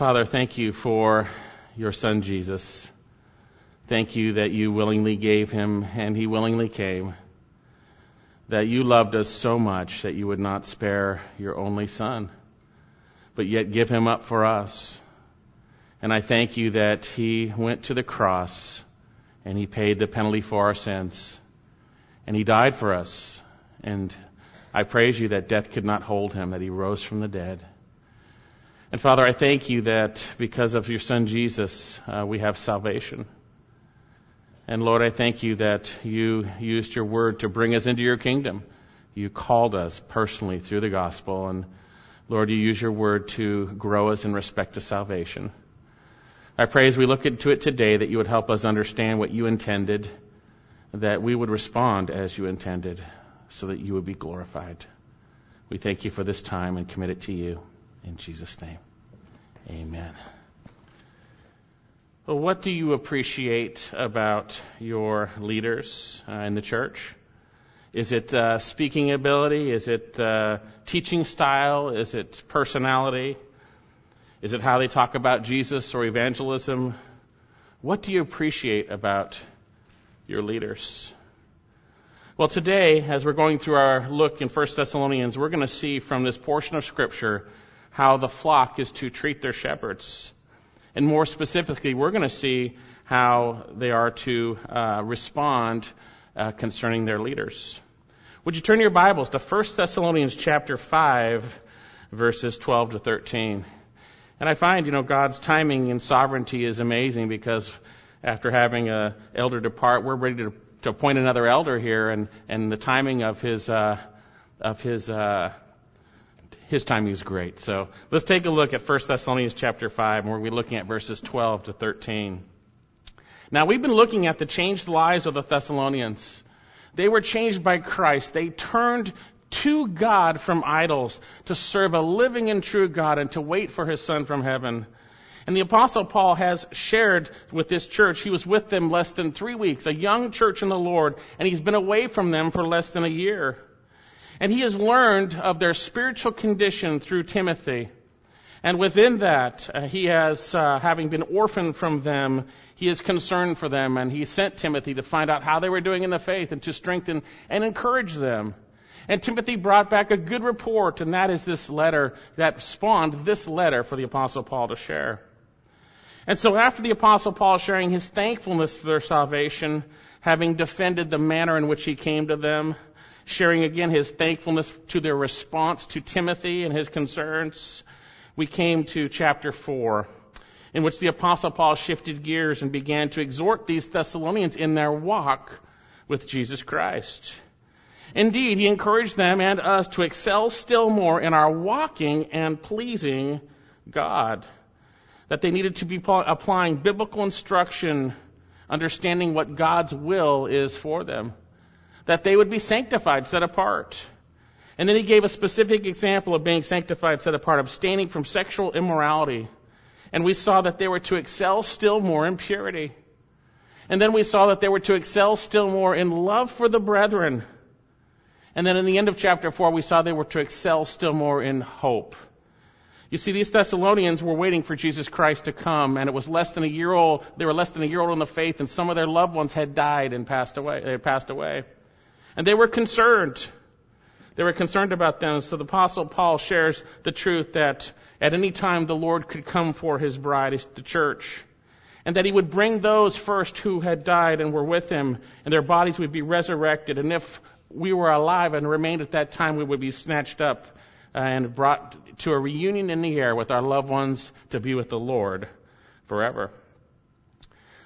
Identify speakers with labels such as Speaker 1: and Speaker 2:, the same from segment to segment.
Speaker 1: Father, thank you for your son Jesus. Thank you that you willingly gave him and he willingly came. That you loved us so much that you would not spare your only son, but yet give him up for us. And I thank you that he went to the cross and he paid the penalty for our sins and he died for us. And I praise you that death could not hold him, that he rose from the dead. And Father, I thank you that because of your son Jesus, uh, we have salvation. And Lord, I thank you that you used your word to bring us into your kingdom. You called us personally through the gospel. And Lord, you use your word to grow us in respect to salvation. I pray as we look into it today that you would help us understand what you intended that we would respond as you intended so that you would be glorified. We thank you for this time and commit it to you. In Jesus' name, amen. Well, what do you appreciate about your leaders uh, in the church? Is it uh, speaking ability? Is it uh, teaching style? Is it personality? Is it how they talk about Jesus or evangelism? What do you appreciate about your leaders. Well, today, as we're going through our look in 1 Thessalonians, we're going to see from this portion of Scripture how the flock is to treat their shepherds. And more specifically, we're going to see how they are to uh, respond uh, concerning their leaders. Would you turn your Bibles to 1 Thessalonians chapter 5, verses 12 to 13? And I find, you know, God's timing and sovereignty is amazing because after having an elder depart, we're ready to, to appoint another elder here, and, and the timing of his uh, of his uh, his timing is great. So let's take a look at 1 Thessalonians chapter 5, where we're looking at verses 12 to 13. Now we've been looking at the changed lives of the Thessalonians. They were changed by Christ. They turned to God from idols to serve a living and true God and to wait for his Son from heaven. And the apostle Paul has shared with this church. He was with them less than three weeks, a young church in the Lord, and he's been away from them for less than a year. And he has learned of their spiritual condition through Timothy. And within that, uh, he has, uh, having been orphaned from them, he is concerned for them, and he sent Timothy to find out how they were doing in the faith and to strengthen and encourage them. And Timothy brought back a good report, and that is this letter that spawned this letter for the apostle Paul to share. And so after the apostle Paul sharing his thankfulness for their salvation, having defended the manner in which he came to them, sharing again his thankfulness to their response to Timothy and his concerns, we came to chapter 4, in which the apostle Paul shifted gears and began to exhort these Thessalonians in their walk with Jesus Christ. Indeed, he encouraged them and us to excel still more in our walking and pleasing God that they needed to be applying biblical instruction, understanding what God's will is for them, that they would be sanctified, set apart. And then he gave a specific example of being sanctified, set apart, abstaining from sexual immorality. And we saw that they were to excel still more in purity. And then we saw that they were to excel still more in love for the brethren. And then in the end of chapter 4, we saw they were to excel still more in hope. You see, these Thessalonians were waiting for Jesus Christ to come, and it was less than a year old. They were less than a year old in the faith, and some of their loved ones had died and passed away. They had passed away, and they were concerned. They were concerned about them. So the Apostle Paul shares the truth that at any time the Lord could come for His bride, the church, and that He would bring those first who had died and were with Him, and their bodies would be resurrected. And if we were alive and remained at that time, we would be snatched up uh, and brought to a reunion in the air with our loved ones to be with the Lord forever.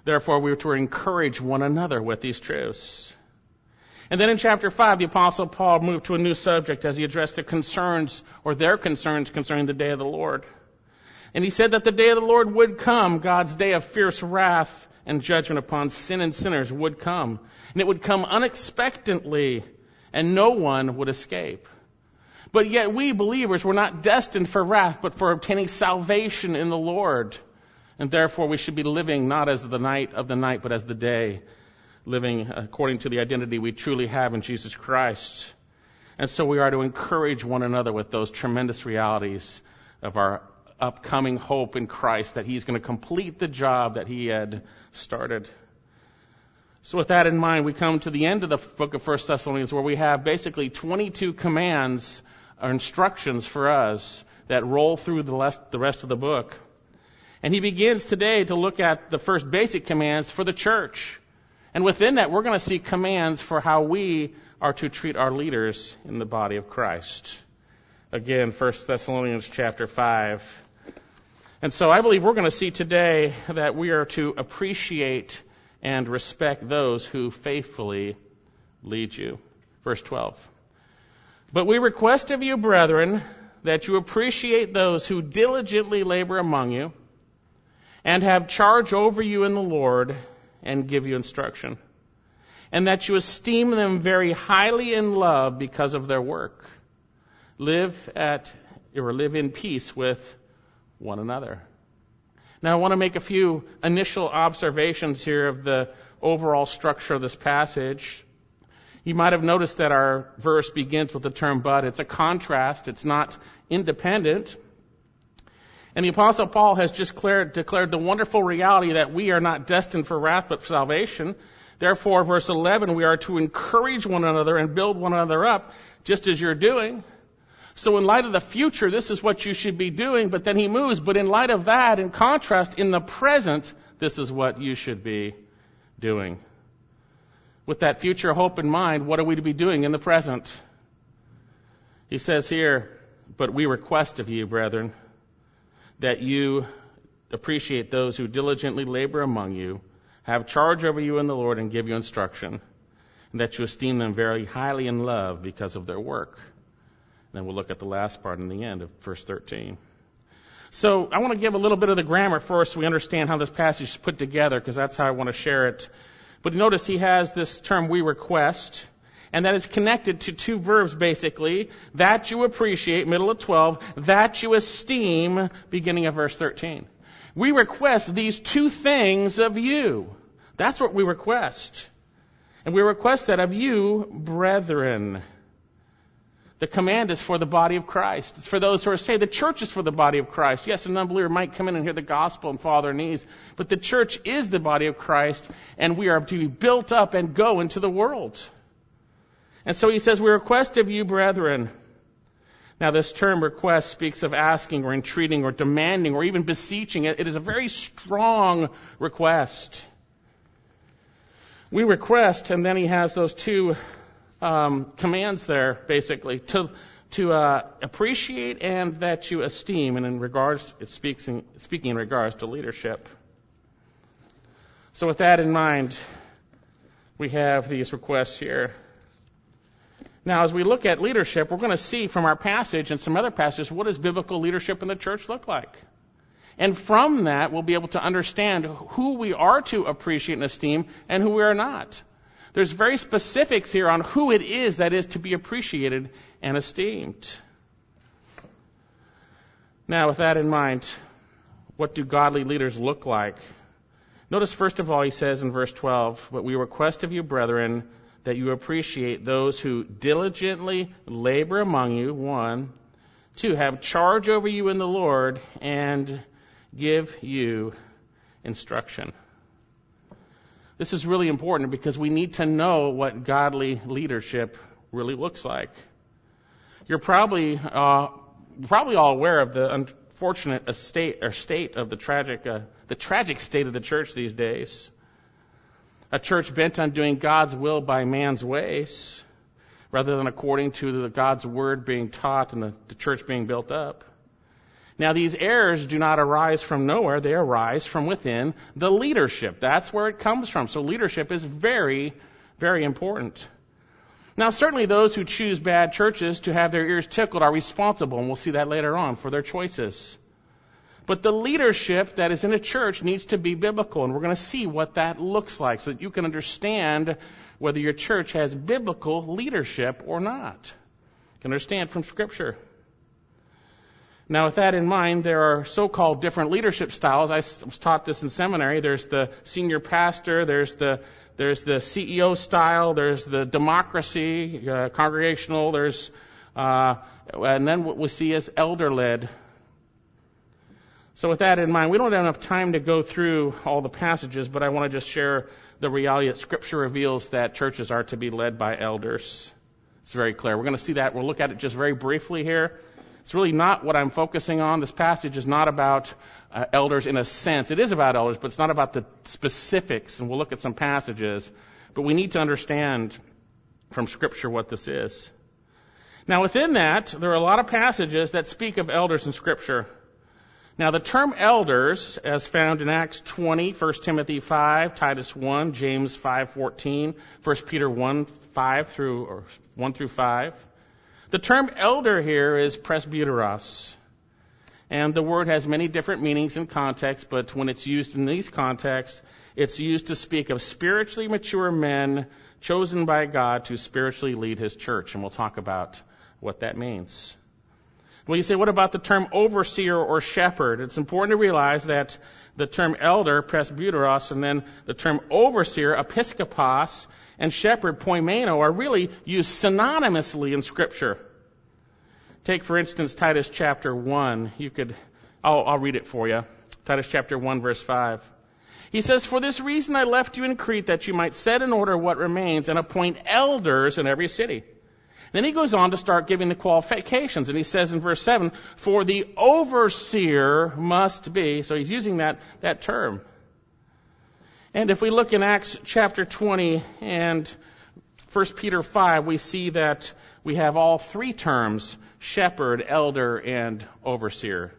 Speaker 1: Therefore, we are to encourage one another with these truths. And then in chapter 5, the apostle Paul moved to a new subject as he addressed the concerns or their concerns concerning the day of the Lord. And he said that the day of the Lord would come, God's day of fierce wrath and judgment upon sin and sinners would come. And it would come unexpectedly and no one would escape. But yet we believers were not destined for wrath, but for obtaining salvation in the Lord. And therefore we should be living not as the night of the night, but as the day, living according to the identity we truly have in Jesus Christ. And so we are to encourage one another with those tremendous realities of our upcoming hope in Christ, that he's going to complete the job that he had started. So with that in mind, we come to the end of the book of 1 Thessalonians where we have basically 22 commands or instructions for us that roll through the rest of the book. And he begins today to look at the first basic commands for the church. And within that, we're going to see commands for how we are to treat our leaders in the body of Christ. Again, 1 Thessalonians chapter 5. And so I believe we're going to see today that we are to appreciate and respect those who faithfully lead you. Verse 12. But we request of you, brethren, that you appreciate those who diligently labor among you and have charge over you in the Lord and give you instruction, and that you esteem them very highly in love because of their work. Live at or live in peace with one another. Now, I want to make a few initial observations here of the overall structure of this passage. You might have noticed that our verse begins with the term but. It's a contrast. It's not independent. And the apostle Paul has just declared, declared the wonderful reality that we are not destined for wrath but for salvation. Therefore, verse 11, we are to encourage one another and build one another up, just as you're doing. So in light of the future, this is what you should be doing, but then he moves. But in light of that, in contrast, in the present, this is what you should be doing. With that future hope in mind, what are we to be doing in the present? He says here, but we request of you, brethren, that you appreciate those who diligently labor among you, have charge over you in the Lord, and give you instruction, and that you esteem them very highly in love because of their work. Then we'll look at the last part in the end of verse 13. So I want to give a little bit of the grammar first so we understand how this passage is put together because that's how I want to share it. But notice he has this term we request and that is connected to two verbs basically. That you appreciate, middle of 12, that you esteem, beginning of verse 13. We request these two things of you. That's what we request. And we request that of you, brethren. The command is for the body of Christ. It's for those who are saved. The church is for the body of Christ. Yes, an unbeliever might come in and hear the gospel and fall on their knees, but the church is the body of Christ, and we are to be built up and go into the world. And so he says, We request of you, brethren. Now, this term request speaks of asking or entreating or demanding or even beseeching. It is a very strong request. We request, and then he has those two um, commands there, basically, to to uh, appreciate and that you esteem, and in regards, it speaks in, speaking in regards to leadership. So, with that in mind, we have these requests here. Now, as we look at leadership, we're going to see from our passage and some other passages what does biblical leadership in the church look like. And from that, we'll be able to understand who we are to appreciate and esteem and who we are not. There's very specifics here on who it is that is to be appreciated and esteemed. Now, with that in mind, what do godly leaders look like? Notice, first of all, he says in verse 12, But we request of you, brethren, that you appreciate those who diligently labor among you, one, two, have charge over you in the Lord, and give you instruction. This is really important because we need to know what godly leadership really looks like. You're probably uh, probably all aware of the unfortunate estate or state of the tragic uh, the tragic state of the church these days. A church bent on doing God's will by man's ways, rather than according to the God's word being taught and the, the church being built up. Now, these errors do not arise from nowhere. They arise from within the leadership. That's where it comes from. So leadership is very, very important. Now, certainly those who choose bad churches to have their ears tickled are responsible, and we'll see that later on, for their choices. But the leadership that is in a church needs to be biblical, and we're going to see what that looks like so that you can understand whether your church has biblical leadership or not. You can understand from Scripture. Now, with that in mind, there are so-called different leadership styles. I was taught this in seminary. There's the senior pastor. There's the there's the CEO style. There's the democracy, uh, congregational. There's uh, and then what we see is elder-led. So with that in mind, we don't have enough time to go through all the passages, but I want to just share the reality that Scripture reveals that churches are to be led by elders. It's very clear. We're going to see that. We'll look at it just very briefly here. It's really not what I'm focusing on. This passage is not about uh, elders in a sense. It is about elders, but it's not about the specifics, and we'll look at some passages. But we need to understand from Scripture what this is. Now, within that, there are a lot of passages that speak of elders in Scripture. Now, the term elders, as found in Acts 20, 1 Timothy 5, Titus 1, James 5:14, 1 Peter 1, 5 through or 1 through 5. The term elder here is presbyteros. And the word has many different meanings and contexts, but when it's used in these contexts, it's used to speak of spiritually mature men chosen by God to spiritually lead his church. And we'll talk about what that means. Well, you say, what about the term overseer or shepherd? It's important to realize that the term elder, presbyteros, and then the term overseer, episkopos, and shepherd, poimeno, are really used synonymously in Scripture. Take, for instance, Titus chapter 1. You could, I'll, I'll read it for you. Titus chapter 1, verse 5. He says, For this reason I left you in Crete, that you might set in order what remains and appoint elders in every city then he goes on to start giving the qualifications, and he says in verse 7, for the overseer must be, so he's using that, that term. And if we look in Acts chapter 20 and 1 Peter 5, we see that we have all three terms, shepherd, elder, and overseer.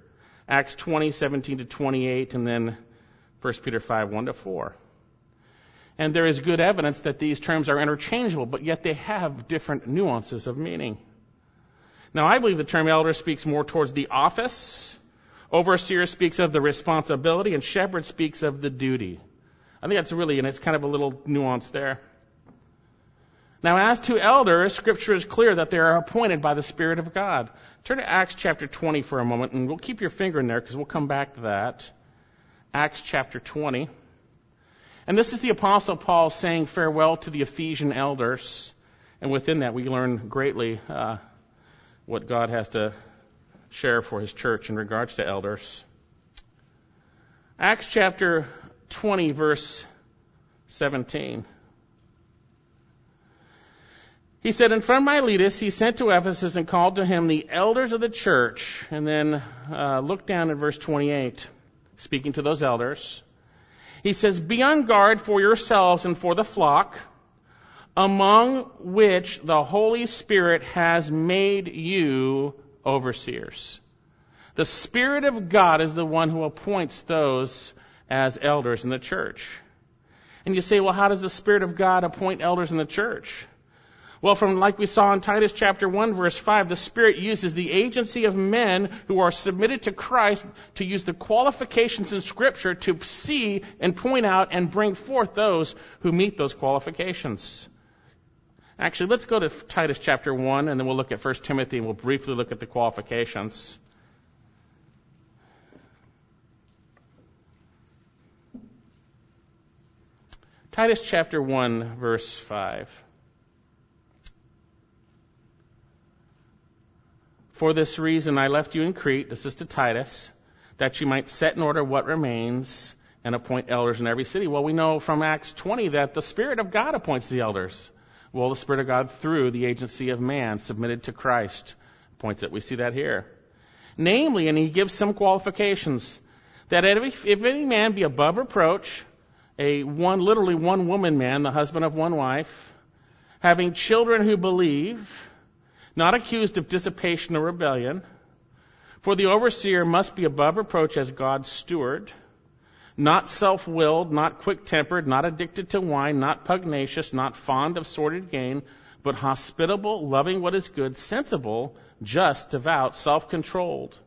Speaker 1: Acts 20, 17 to 28, and then 1 Peter 5, 1 to 4. And there is good evidence that these terms are interchangeable, but yet they have different nuances of meaning. Now, I believe the term elder speaks more towards the office, overseer speaks of the responsibility, and shepherd speaks of the duty. I think that's really, and it's kind of a little nuance there. Now, as to elders, Scripture is clear that they are appointed by the Spirit of God. Turn to Acts chapter 20 for a moment, and we'll keep your finger in there because we'll come back to that. Acts chapter 20. And this is the Apostle Paul saying farewell to the Ephesian elders. And within that, we learn greatly uh, what God has to share for his church in regards to elders. Acts chapter 20, verse 17. He said, And from Miletus he sent to Ephesus and called to him the elders of the church. And then uh, look down at verse 28, speaking to those elders. He says, Be on guard for yourselves and for the flock, among which the Holy Spirit has made you overseers. The Spirit of God is the one who appoints those as elders in the church. And you say, well, how does the Spirit of God appoint elders in the church? Well, from like we saw in Titus chapter 1 verse 5, the Spirit uses the agency of men who are submitted to Christ to use the qualifications in Scripture to see and point out and bring forth those who meet those qualifications. Actually, let's go to Titus chapter 1 and then we'll look at 1 Timothy and we'll briefly look at the qualifications. Titus chapter 1 verse 5. For this reason I left you in Crete, this is to Titus, that you might set in order what remains and appoint elders in every city. Well, we know from Acts 20 that the Spirit of God appoints the elders. Well, the Spirit of God through the agency of man submitted to Christ appoints it. We see that here. Namely, and he gives some qualifications, that if, if any man be above reproach, a one, literally one woman man, the husband of one wife, having children who believe, not accused of dissipation or rebellion. For the overseer must be above reproach as God's steward, not self willed, not quick tempered, not addicted to wine, not pugnacious, not fond of sordid gain, but hospitable, loving what is good, sensible, just, devout, self controlled,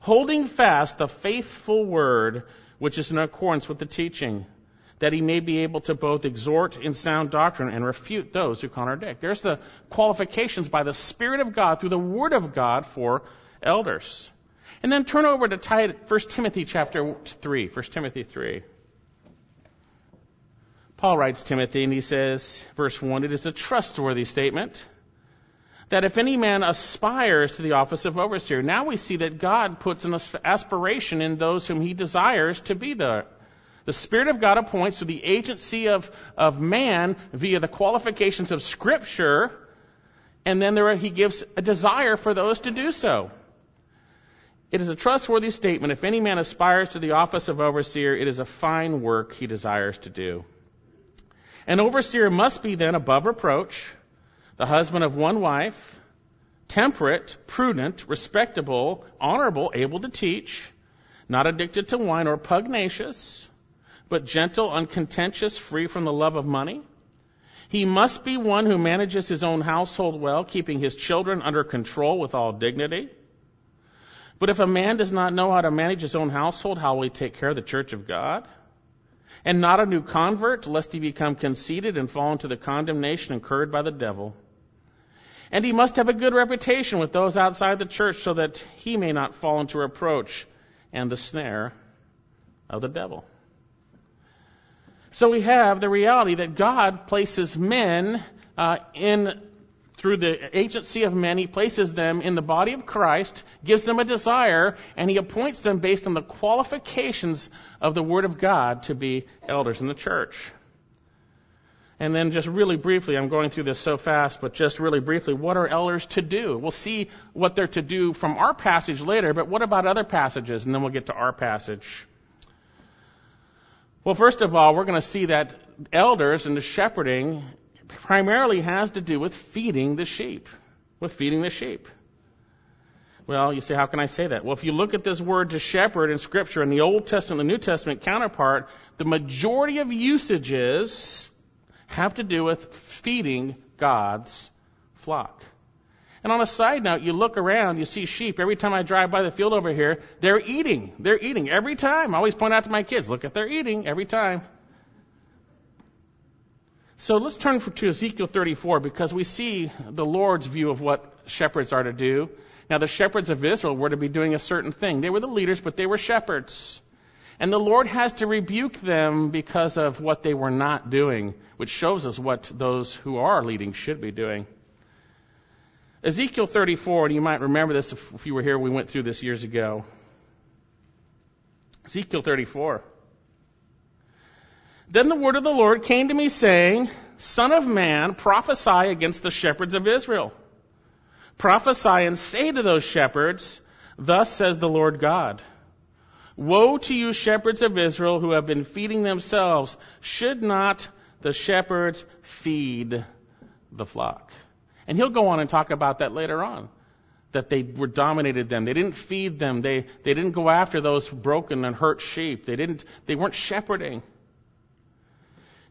Speaker 1: holding fast the faithful word which is in accordance with the teaching that he may be able to both exhort in sound doctrine and refute those who contradict. There's the qualifications by the Spirit of God through the Word of God for elders. And then turn over to 1 Timothy chapter 3, 1 Timothy 3. Paul writes Timothy and he says, verse 1, it is a trustworthy statement that if any man aspires to the office of overseer, now we see that God puts an aspiration in those whom he desires to be there. The Spirit of God appoints through the agency of, of man via the qualifications of Scripture, and then there, he gives a desire for those to do so. It is a trustworthy statement. If any man aspires to the office of overseer, it is a fine work he desires to do. An overseer must be then above reproach, the husband of one wife, temperate, prudent, respectable, honorable, able to teach, not addicted to wine or pugnacious, but gentle, uncontentious, free from the love of money. He must be one who manages his own household well, keeping his children under control with all dignity. But if a man does not know how to manage his own household, how will he take care of the church of God? And not a new convert, lest he become conceited and fall into the condemnation incurred by the devil. And he must have a good reputation with those outside the church so that he may not fall into reproach and the snare of the devil. So we have the reality that God places men uh, in through the agency of men, he places them in the body of Christ, gives them a desire, and he appoints them based on the qualifications of the Word of God to be elders in the church. And then just really briefly, I'm going through this so fast, but just really briefly, what are elders to do? We'll see what they're to do from our passage later, but what about other passages? And then we'll get to our passage. Well, first of all, we're going to see that elders and the shepherding primarily has to do with feeding the sheep. With feeding the sheep. Well, you say, how can I say that? Well, if you look at this word to shepherd in Scripture, in the Old Testament, the New Testament counterpart, the majority of usages have to do with feeding God's flock. And on a side note, you look around, you see sheep. Every time I drive by the field over here, they're eating. They're eating every time. I always point out to my kids, look at they're eating every time. So let's turn to Ezekiel 34 because we see the Lord's view of what shepherds are to do. Now, the shepherds of Israel were to be doing a certain thing. They were the leaders, but they were shepherds. And the Lord has to rebuke them because of what they were not doing, which shows us what those who are leading should be doing. Ezekiel 34, and you might remember this if you were here, we went through this years ago. Ezekiel 34. Then the word of the Lord came to me saying, Son of man, prophesy against the shepherds of Israel. Prophesy and say to those shepherds, Thus says the Lord God. Woe to you shepherds of Israel who have been feeding themselves. Should not the shepherds feed the flock? And he'll go on and talk about that later on. That they were dominated them. They didn't feed them. They, they didn't go after those broken and hurt sheep. They didn't, they weren't shepherding.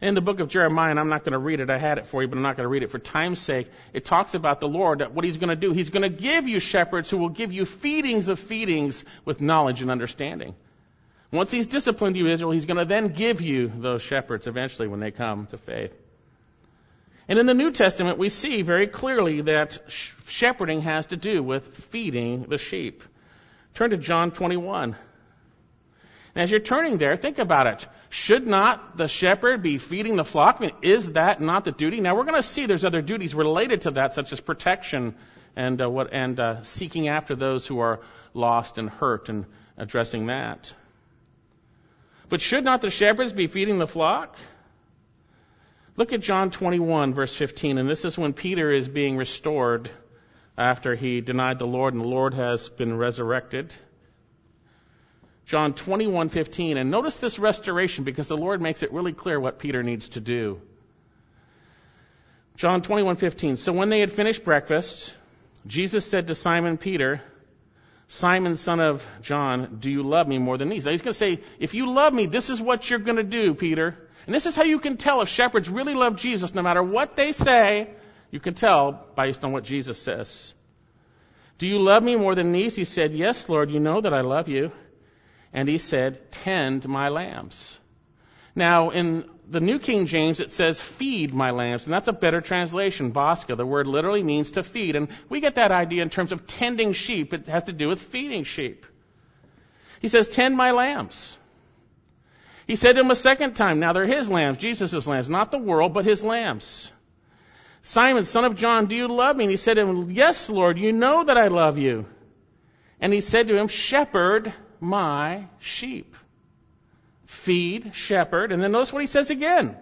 Speaker 1: In the book of Jeremiah, and I'm not going to read it, I had it for you, but I'm not going to read it for time's sake. It talks about the Lord, what He's going to do. He's going to give you shepherds who will give you feedings of feedings with knowledge and understanding. Once He's disciplined you, Israel, He's going to then give you those shepherds eventually when they come to faith. And in the New Testament, we see very clearly that shepherding has to do with feeding the sheep. Turn to John 21. And as you're turning there, think about it. Should not the shepherd be feeding the flock? I mean, is that not the duty? Now we're going to see there's other duties related to that, such as protection and uh, what and uh, seeking after those who are lost and hurt and addressing that. But should not the shepherds be feeding the flock? Look at John 21 verse 15, and this is when Peter is being restored after he denied the Lord and the Lord has been resurrected. John 21:15 and notice this restoration because the Lord makes it really clear what Peter needs to do. John 21:15 So when they had finished breakfast Jesus said to Simon Peter Simon son of John do you love me more than these now he's going to say if you love me this is what you're going to do Peter and this is how you can tell if shepherds really love Jesus no matter what they say you can tell based on what Jesus says Do you love me more than these he said yes Lord you know that I love you and he said, Tend my lambs. Now, in the New King James, it says, Feed my lambs, and that's a better translation, Bosca. The word literally means to feed, and we get that idea in terms of tending sheep. It has to do with feeding sheep. He says, Tend my lambs. He said to him a second time, now they're his lambs, Jesus' lambs, not the world, but his lambs. Simon, son of John, do you love me? And he said to him, Yes, Lord, you know that I love you. And he said to him, Shepherd my sheep. Feed, shepherd. And then notice what he says again.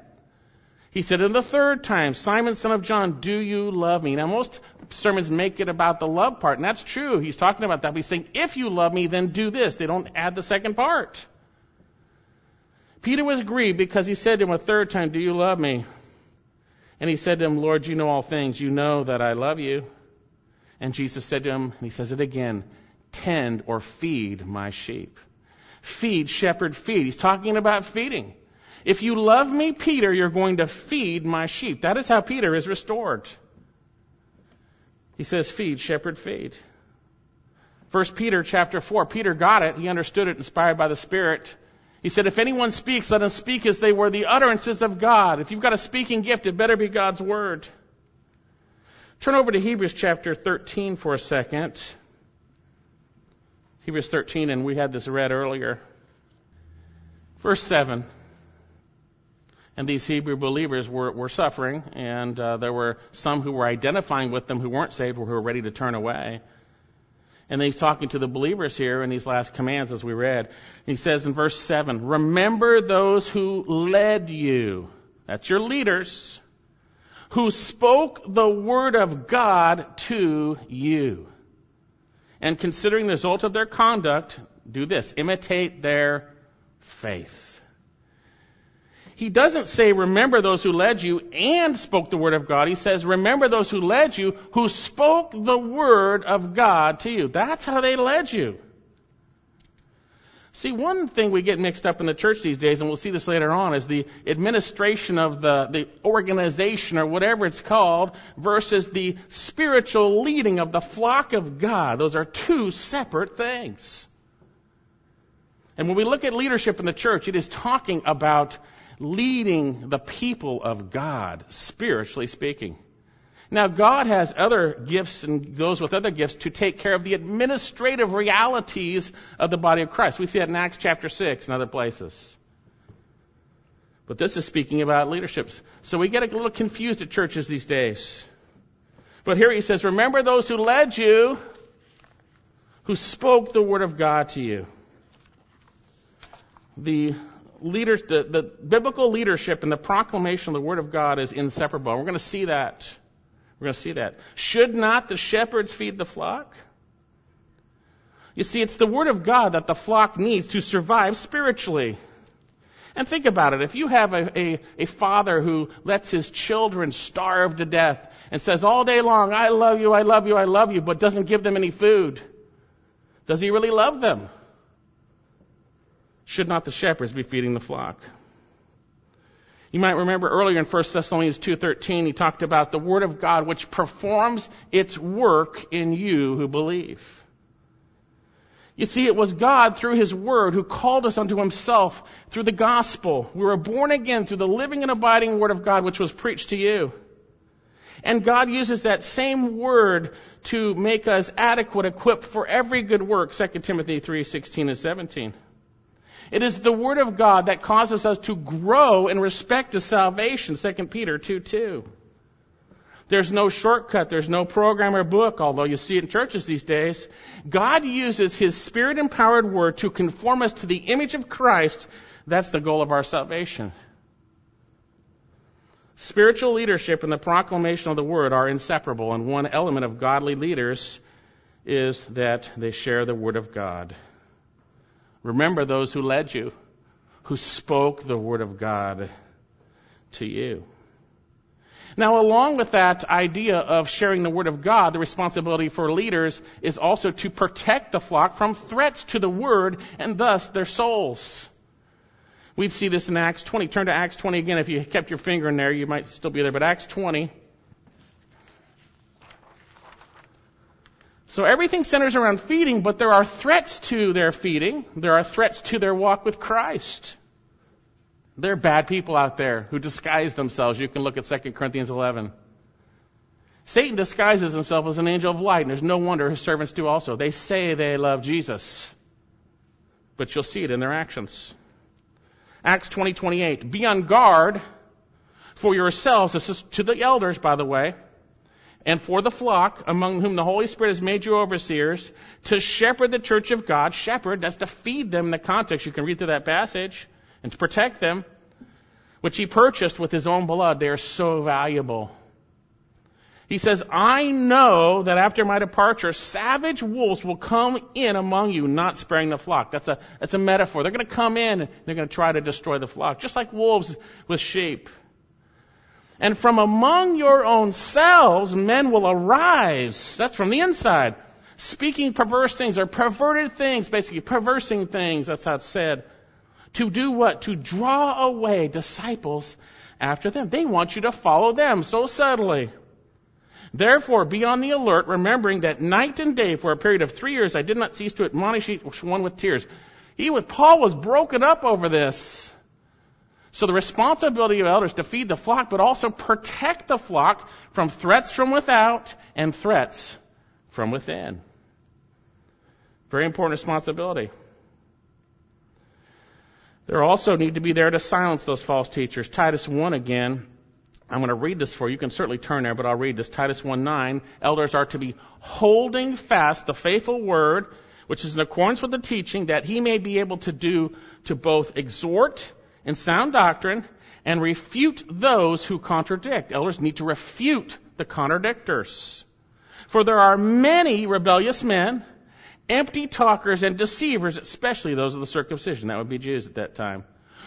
Speaker 1: He said in the third time, Simon, son of John, do you love me? Now most sermons make it about the love part, and that's true. He's talking about that. But he's saying, if you love me, then do this. They don't add the second part. Peter was grieved because he said to him a third time, do you love me? And he said to him, Lord, you know all things. You know that I love you. And Jesus said to him, and he says it again, tend or feed my sheep. Feed, shepherd, feed. He's talking about feeding. If you love me, Peter, you're going to feed my sheep. That is how Peter is restored. He says, feed, shepherd, feed. First Peter chapter 4, Peter got it. He understood it, inspired by the Spirit. He said, if anyone speaks, let him speak as they were the utterances of God. If you've got a speaking gift, it better be God's word. Turn over to Hebrews chapter 13 for a second. Hebrews 13, and we had this read earlier. Verse 7. And these Hebrew believers were, were suffering, and uh, there were some who were identifying with them who weren't saved or who were ready to turn away. And he's talking to the believers here in these last commands as we read. He says in verse 7, Remember those who led you. That's your leaders. Who spoke the word of God to you. And considering the result of their conduct, do this. Imitate their faith. He doesn't say, remember those who led you and spoke the word of God. He says, remember those who led you who spoke the word of God to you. That's how they led you. See, one thing we get mixed up in the church these days, and we'll see this later on, is the administration of the, the organization or whatever it's called versus the spiritual leading of the flock of God. Those are two separate things. And when we look at leadership in the church, it is talking about leading the people of God, spiritually speaking. Now, God has other gifts and those with other gifts to take care of the administrative realities of the body of Christ. We see that in Acts chapter 6 and other places. But this is speaking about leaderships. So we get a little confused at churches these days. But here he says, remember those who led you, who spoke the word of God to you. The leaders, the, the biblical leadership and the proclamation of the Word of God is inseparable. We're going to see that. We're going to see that. Should not the shepherds feed the flock? You see, it's the Word of God that the flock needs to survive spiritually. And think about it. If you have a, a, a, father who lets his children starve to death and says all day long, I love you, I love you, I love you, but doesn't give them any food, does he really love them? Should not the shepherds be feeding the flock? You might remember earlier in 1 Thessalonians 2:13 he talked about the word of God which performs its work in you who believe. You see, it was God through His Word who called us unto Himself through the gospel. We were born again through the living and abiding Word of God which was preached to you. And God uses that same Word to make us adequate, equipped for every good work, 2 Timothy 3:16 and 17. It is the Word of God that causes us to grow in respect to salvation, 2 Peter 2 2. There's no shortcut. There's no program or book, although you see it in churches these days. God uses His Spirit empowered Word to conform us to the image of Christ. That's the goal of our salvation. Spiritual leadership and the proclamation of the Word are inseparable, and one element of godly leaders is that they share the Word of God. Remember those who led you, who spoke the word of God to you. Now, along with that idea of sharing the Word of God, the responsibility for leaders is also to protect the flock from threats to the Word and thus their souls. We see this in Acts 20. Turn to Acts 20 again. If you kept your finger in there, you might still be there. But Acts 20. So everything centers around feeding, but there are threats to their feeding. There are threats to their walk with Christ. There are bad people out there who disguise themselves. You can look at 2 Corinthians 11. Satan disguises himself as an angel of light, and there's no wonder his servants do also. They say they love Jesus, but you'll see it in their actions. Acts 20:28. Be on guard For yourselves, this is to the elders, by the way, and for the flock, among whom the Holy Spirit has made you overseers, to shepherd the church of God. Shepherd, that's to feed them in the context. You can read through that passage. And to protect them, which he purchased with his own blood. They are so valuable. He says, I know that after my departure, savage wolves will come in among you, not sparing the flock. That's a, that's a metaphor. They're going to come in and they're going to try to destroy the flock, just like wolves with sheep. And from among your own selves, men will arise. That's from the inside. Speaking perverse things or perverted things, basically perversing things. That's how it's said. To do what? To draw away disciples after them. They want you to follow them so subtly. Therefore, be on the alert, remembering that night and day for a period of three years I did not cease to admonish each one with tears. He Paul was broken up over this. So the responsibility of elders to feed the flock, but also protect the flock from threats from without and threats from within. Very important responsibility. There also need to be there to silence those false teachers. Titus 1 again I'm going to read this for you. You can certainly turn there, but I'll read this. Titus 1 9. Elders are to be holding fast the faithful word, which is in accordance with the teaching, that he may be able to do to both exhort in sound doctrine and refute those who contradict. Elders need to refute the contradictors. For there are many rebellious men, empty talkers and deceivers, especially those of the circumcision. That would be Jews at that time.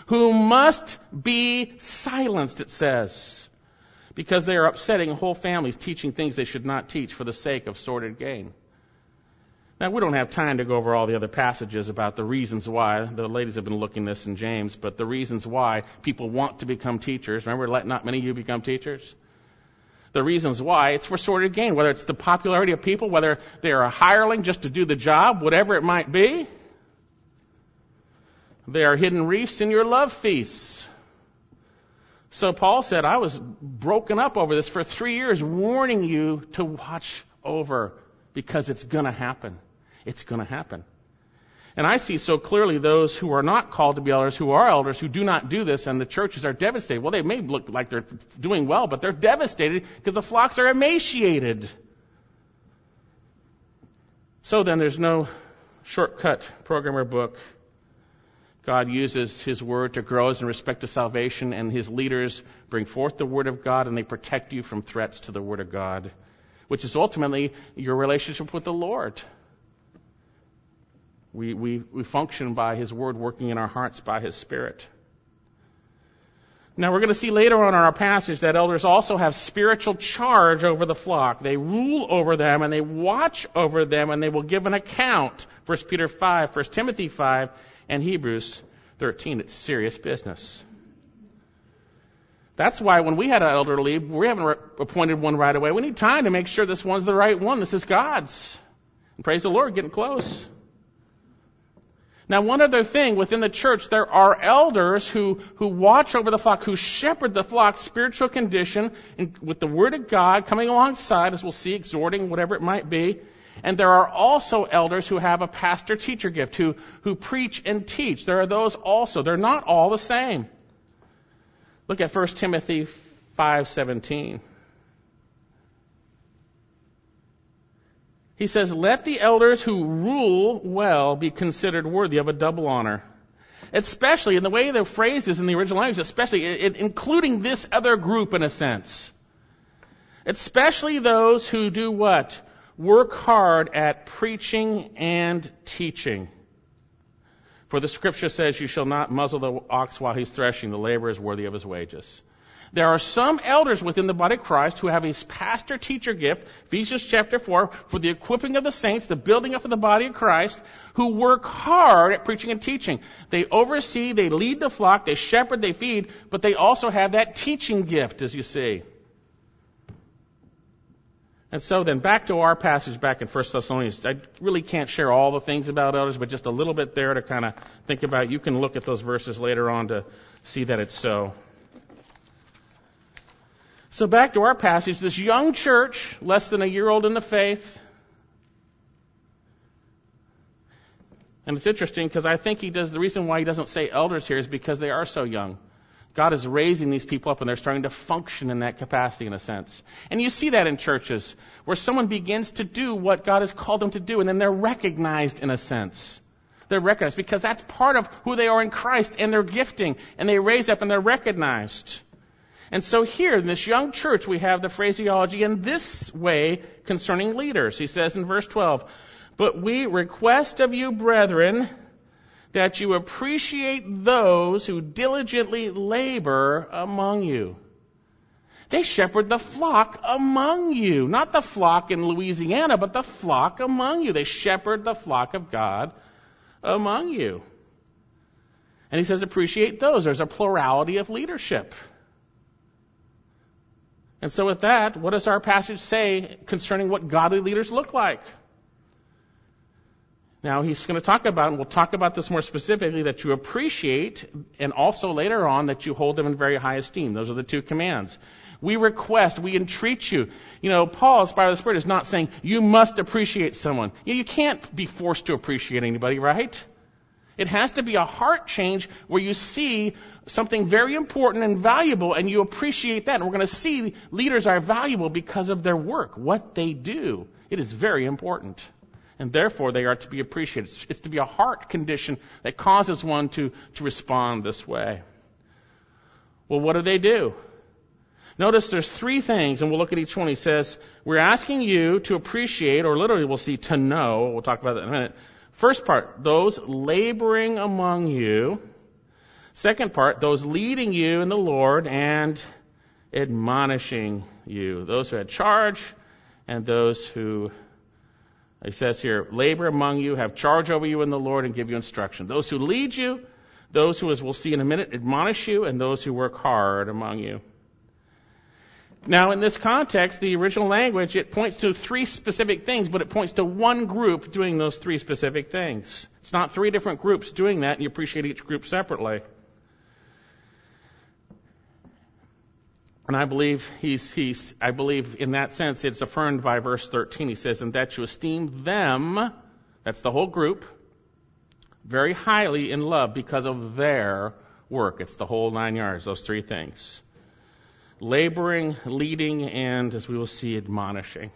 Speaker 1: Who must be silenced, it says because they are upsetting whole families teaching things they should not teach for the sake of sordid gain. Now, we don't have time to go over all the other passages about the reasons why. The ladies have been looking this in James, but the reasons why people want to become teachers. Remember, let not many of you become teachers? The reasons why, it's for sordid gain, whether it's the popularity of people, whether they are a hireling just to do the job, whatever it might be. They are hidden reefs in your love feasts. So Paul said, I was broken up over this for three years, warning you to watch over because it's going to happen. It's going to happen. And I see so clearly those who are not called to be elders, who are elders, who do not do this, and the churches are devastated. Well, they may look like they're doing well, but they're devastated because the flocks are emaciated. So then there's no shortcut program or book. God uses His Word to grow us in respect to salvation, and His leaders bring forth the Word of God and they protect you from threats to the Word of God, which is ultimately your relationship with the Lord. We, we, we function by His Word working in our hearts by His Spirit. Now we're going to see later on in our passage that elders also have spiritual charge over the flock. They rule over them and they watch over them and they will give an account. 1 Peter 5, 1 Timothy 5, and Hebrews 13. It's serious business. That's why when we had an elder leave, we haven't re- appointed one right away. We need time to make sure this one's the right one. This is God's. And praise the Lord, getting close. Now, one other thing within the church, there are elders who, who watch over the flock, who shepherd the flock's spiritual condition and with the Word of God coming alongside, as we'll see, exhorting, whatever it might be, and there are also elders who have a pastor teacher gift, who, who preach and teach. There are those also. They're not all the same. Look at 1 Timothy 5:17. He says, "Let the elders who rule well be considered worthy of a double honor." Especially in the way the phrase is in the original language, especially it, including this other group in a sense. Especially those who do what? work hard at preaching and teaching. For the scripture says, You shall not muzzle the ox while he's threshing, the laborer is worthy of his wages. There are some elders within the body of Christ who have a pastor teacher gift, Ephesians chapter 4, for the equipping of the saints, the building up of the body of Christ, who work hard at preaching and teaching. They oversee, they lead the flock, they shepherd, they feed, but they also have that teaching gift, as you see. And so then back to our passage back in 1 Thessalonians. I really can't share all the things about elders, but just a little bit there to kind of think about. You can look at those verses later on to see that it's so. So back to our passage. This young church, less than a year old in the faith. And it's interesting because I think he does, the reason why he doesn't say elders here is because they are so young. God is raising these people up and they're starting to function in that capacity in a sense. And you see that in churches where someone begins to do what God has called them to do and then they're recognized in a sense. They're recognized because that's part of who they are in Christ and their gifting and they raise up and they're recognized. And so here in this young church we have the phraseology in this way concerning leaders. He says in verse 12, But we request of you, brethren, that you appreciate those who diligently labor among you. They shepherd the flock among you. Not the flock in Louisiana, but the flock among you. They shepherd the flock of God among you. And he says, appreciate those. There's a plurality of leadership. And so with that, what does our passage say concerning what godly leaders look like? Now he's going to talk about, and we'll talk about this more specifically, that you appreciate, and also later on that you hold them in very high esteem. Those are the two commands. We request, we entreat you. You know, Paul, inspired by the Spirit, is not saying you must appreciate someone. You, you can't be forced to appreciate anybody, right? It has to be a heart change where you see something very important and valuable and you appreciate that. And we're going to see leaders are valuable because of their work, what they do. It is very important and therefore they are to be appreciated. It's to be a heart condition that causes one to, to respond this way. Well, what do they do? Notice there's three things, and we'll look at each one. He says, We're asking you to appreciate, or literally we'll see to know. We'll talk about that in a minute. First part, those laboring among you. Second part, those leading you in the Lord and admonishing you. Those who had charge and those who he says here, labor among you, have charge over you in the Lord, and give you instruction. Those who lead you, those who, as we'll see in a minute, admonish you, and those who work hard among you. Now, in this context, the original language, it points to three specific things, but it points to one group doing those three specific things. It's not three different groups doing that, and you appreciate each group separately. And I believe he's, he's, I believe in that sense it's affirmed by verse 13. He says, and that you esteem them, that's the whole group, very highly in love because of their work. It's the whole nine yards, those three things. Laboring, leading, and as we will see, admonishing.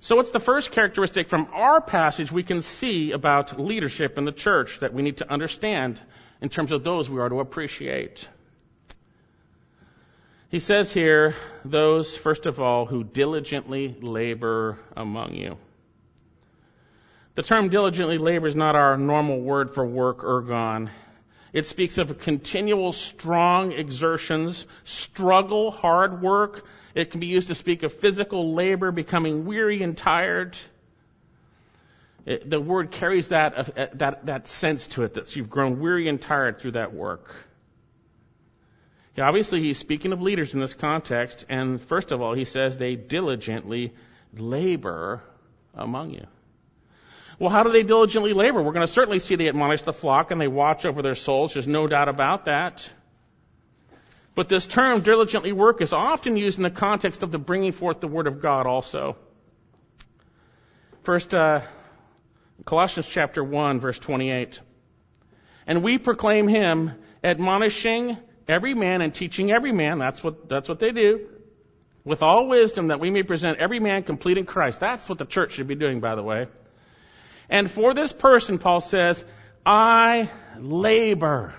Speaker 1: So what's the first characteristic from our passage we can see about leadership in the church that we need to understand in terms of those we are to appreciate? He says here, those, first of all, who diligently labor among you. The term diligently labor is not our normal word for work, ergon. It speaks of continual strong exertions, struggle, hard work. It can be used to speak of physical labor, becoming weary and tired. It, the word carries that, uh, that, that sense to it that you've grown weary and tired through that work. Obviously, he's speaking of leaders in this context, and first of all, he says they diligently labor among you. Well, how do they diligently labor? We're going to certainly see they admonish the flock and they watch over their souls. There's no doubt about that. But this term, diligently work, is often used in the context of the bringing forth the Word of God also. First, uh, Colossians chapter 1, verse 28. And we proclaim him, admonishing every man and teaching every man. That's what, that's what they do. With all wisdom that we may present every man complete in Christ. That's what the church should be doing, by the way. And for this person, Paul says, I labor.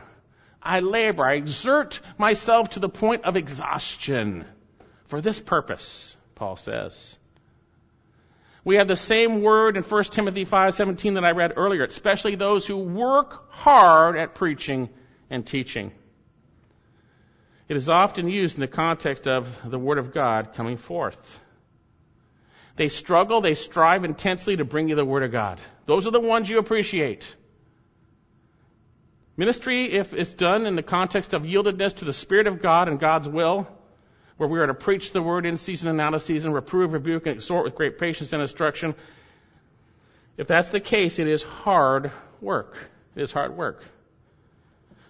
Speaker 1: I labor. I exert myself to the point of exhaustion for this purpose, Paul says. We have the same word in 1 Timothy 5:17 that I read earlier, especially those who work hard at preaching and teaching. It is often used in the context of the Word of God coming forth. They struggle, they strive intensely to bring you the Word of God. Those are the ones you appreciate. Ministry, if it's done in the context of yieldedness to the Spirit of God and God's will, where we are to preach the Word in season and out of season, reprove, rebuke, and exhort with great patience and instruction, if that's the case, it is hard work. It is hard work.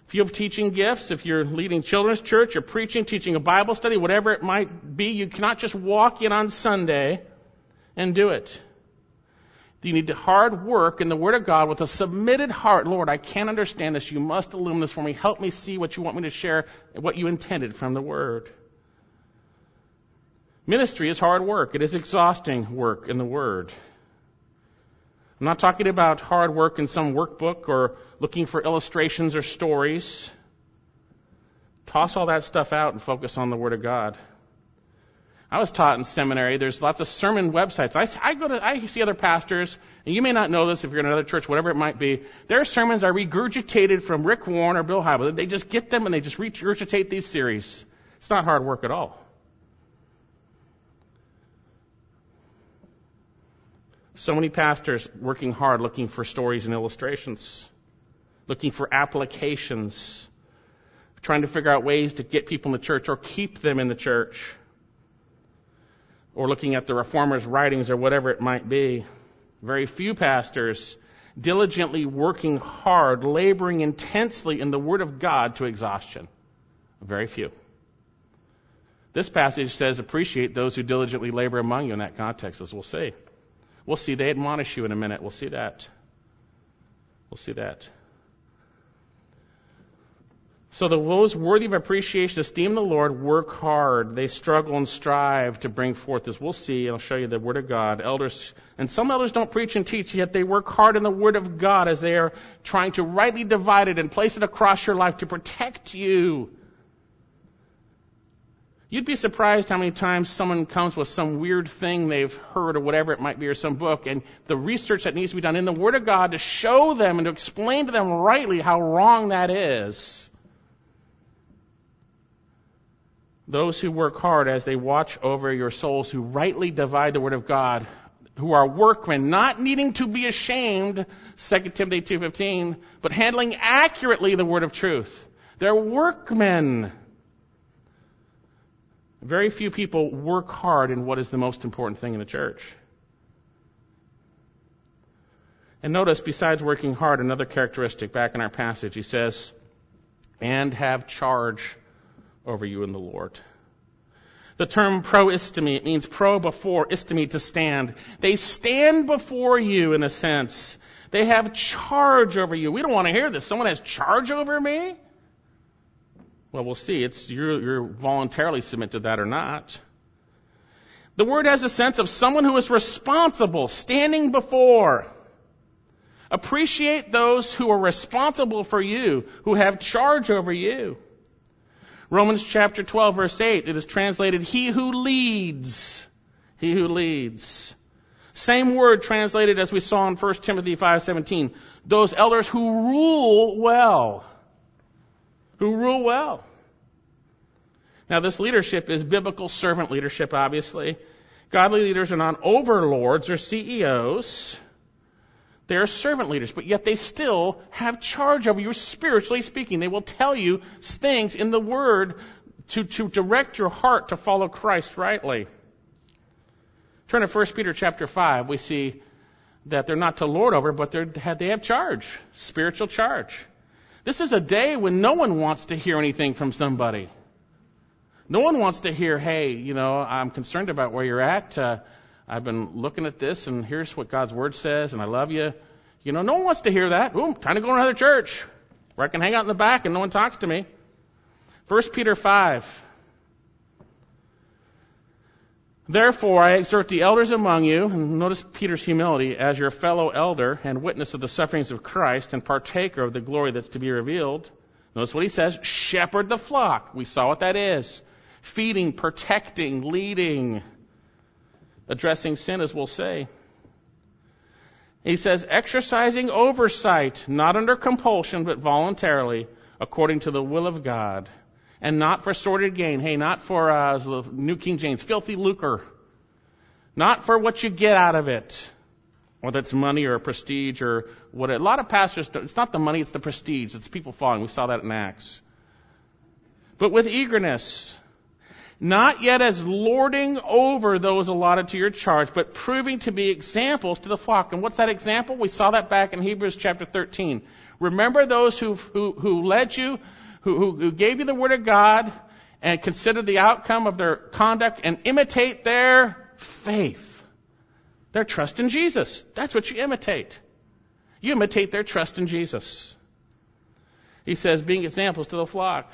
Speaker 1: If you have teaching gifts, if you're leading children's church, you're preaching, teaching a Bible study, whatever it might be, you cannot just walk in on Sunday and do it. Do you need hard work in the Word of God with a submitted heart. Lord, I can't understand this. You must illumine this for me. Help me see what you want me to share, what you intended from the Word. Ministry is hard work. It is exhausting work in the Word. I'm not talking about hard work in some workbook or looking for illustrations or stories. Toss all that stuff out and focus on the Word of God. I was taught in seminary. There's lots of sermon websites. I, I go to, I see other pastors, and you may not know this if you're in another church, whatever it might be. Their sermons are regurgitated from Rick Warren or Bill Hybels. They just get them and they just regurgitate these series. It's not hard work at all. So many pastors working hard looking for stories and illustrations, looking for applications, trying to figure out ways to get people in the church or keep them in the church, or looking at the reformers' writings or whatever it might be. Very few pastors diligently working hard, laboring intensely in the Word of God to exhaustion. Very few. This passage says, appreciate those who diligently labor among you in that context, as we'll see. We'll see. They admonish you in a minute. We'll see that. We'll see that. So the those worthy of appreciation esteem the Lord, work hard. They struggle and strive to bring forth this. We'll see. I'll show you the Word of God. Elders, and some elders don't preach and teach, yet they work hard in the Word of God as they are trying to rightly divide it and place it across your life to protect you You'd be surprised how many times someone comes with some weird thing they've heard or whatever it might be or some book and the research that needs to be done in the Word of God to show them and to explain to them rightly how wrong that is. Those who work hard as they watch over your souls who rightly divide the Word of God, who are workmen, not needing to be ashamed, 2 Timothy 2.15, but handling accurately the Word of truth. They're workmen. Very few people work hard in what is the most important thing in the church. And notice, besides working hard, another characteristic back in our passage, he says, and have charge over you in the Lord. The term proistemi, it means pro before, istemi to stand. They stand before you in a sense. They have charge over you. We don't want to hear this. Someone has charge over me? Well, we'll see. It's you're, you're voluntarily submit to that or not. The word has a sense of someone who is responsible, standing before. Appreciate those who are responsible for you, who have charge over you. Romans chapter 12 verse 8, it is translated, he who leads. He who leads. Same word translated as we saw in 1 Timothy 5:17. Those elders who rule well who rule well. Now, this leadership is biblical servant leadership, obviously. Godly leaders are not overlords or CEOs. They are servant leaders, but yet they still have charge over you, spiritually speaking. They will tell you things in the Word to, to direct your heart to follow Christ rightly. Turn to 1 Peter chapter 5. We see that they're not to lord over, but they have charge, spiritual charge. This is a day when no one wants to hear anything from somebody. No one wants to hear, hey, you know, I'm concerned about where you're at. Uh, I've been looking at this, and here's what God's Word says, and I love you. You know, no one wants to hear that. Ooh, time to go to another church where I can hang out in the back and no one talks to me. 1 Peter 5. Therefore, I exhort the elders among you, and notice Peter's humility, as your fellow elder and witness of the sufferings of Christ and partaker of the glory that's to be revealed. Notice what he says, shepherd the flock. We saw what that is. Feeding, protecting, leading, addressing sin, as we'll say. He says, exercising oversight, not under compulsion, but voluntarily, according to the will of God and not for sordid gain. Hey, not for uh, as the New King James, filthy lucre. Not for what you get out of it, whether it's money or prestige or what. A lot of pastors, it's not the money, it's the prestige. It's people following. We saw that in Acts. But with eagerness, not yet as lording over those allotted to your charge, but proving to be examples to the flock. And what's that example? We saw that back in Hebrews chapter 13. Remember those who, who, who led you who, who, gave you the Word of God and consider the outcome of their conduct and imitate their faith. Their trust in Jesus. That's what you imitate. You imitate their trust in Jesus. He says, being examples to the flock.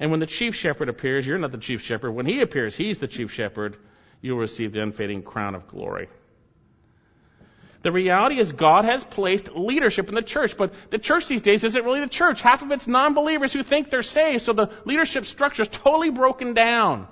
Speaker 1: And when the chief shepherd appears, you're not the chief shepherd. When he appears, he's the chief shepherd. You'll receive the unfading crown of glory. The reality is God has placed leadership in the church, but the church these days isn't really the church. Half of it's non-believers who think they're saved, so the leadership structure is totally broken down.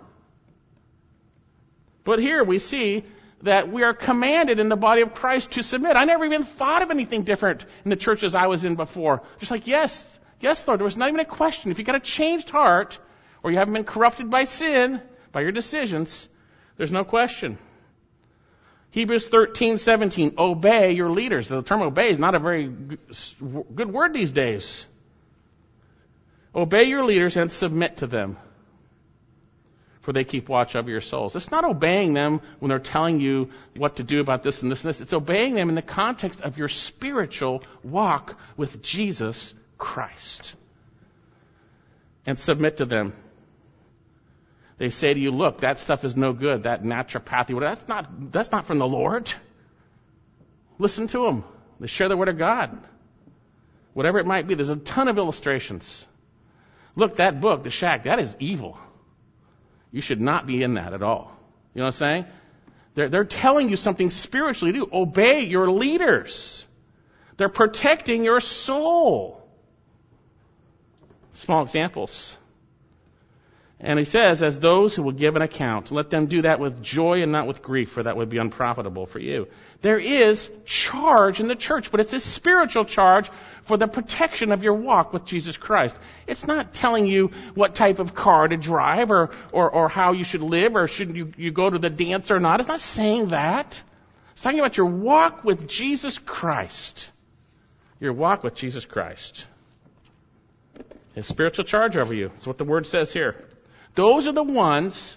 Speaker 1: But here we see that we are commanded in the body of Christ to submit. I never even thought of anything different in the churches I was in before. Just like, yes, yes, Lord, there was not even a question. If you got a changed heart, or you haven't been corrupted by sin, by your decisions, there's no question. Hebrews 13:17, obey your leaders. The term obey is not a very good word these days. Obey your leaders and submit to them for they keep watch over your souls. It's not obeying them when they're telling you what to do about this and this and this. It's obeying them in the context of your spiritual walk with Jesus Christ. And submit to them. They say to you, look, that stuff is no good, that naturopathy, that's not, that's not from the Lord. Listen to them. They share the word of God. Whatever it might be, there's a ton of illustrations. Look, that book, The Shack, that is evil. You should not be in that at all. You know what I'm saying? They're, they're telling you something spiritually to do. Obey your leaders. They're protecting your soul. Small examples. And he says, as those who will give an account, let them do that with joy and not with grief, for that would be unprofitable for you. There is charge in the church, but it's a spiritual charge for the protection of your walk with Jesus Christ. It's not telling you what type of car to drive or, or, or how you should live or should you, you go to the dance or not. It's not saying that. It's talking about your walk with Jesus Christ. Your walk with Jesus Christ. His spiritual charge over you. That's what the word says here. Those are the ones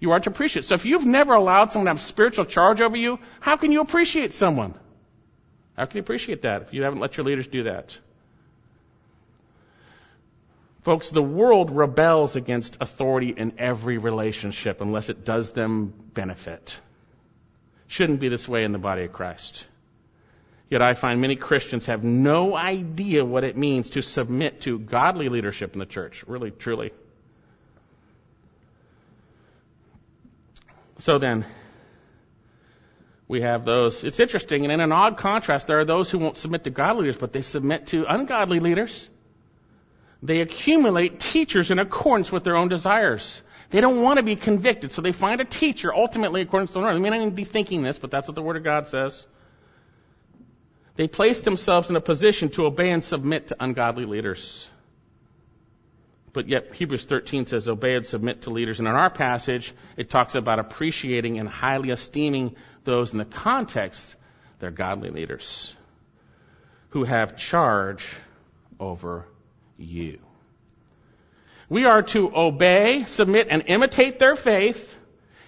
Speaker 1: you are to appreciate. So if you've never allowed someone to have spiritual charge over you, how can you appreciate someone? How can you appreciate that if you haven't let your leaders do that? Folks, the world rebels against authority in every relationship unless it does them benefit. Shouldn't be this way in the body of Christ. Yet I find many Christians have no idea what it means to submit to godly leadership in the church. Really, truly. So then, we have those. It's interesting, and in an odd contrast, there are those who won't submit to godly leaders, but they submit to ungodly leaders. They accumulate teachers in accordance with their own desires. They don't want to be convicted, so they find a teacher ultimately according to the Lord. They may not even be thinking this, but that's what the Word of God says. They place themselves in a position to obey and submit to ungodly leaders. But yet Hebrews 13 says, obey and submit to leaders. And in our passage, it talks about appreciating and highly esteeming those in the context, they're godly leaders who have charge over you. We are to obey, submit, and imitate their faith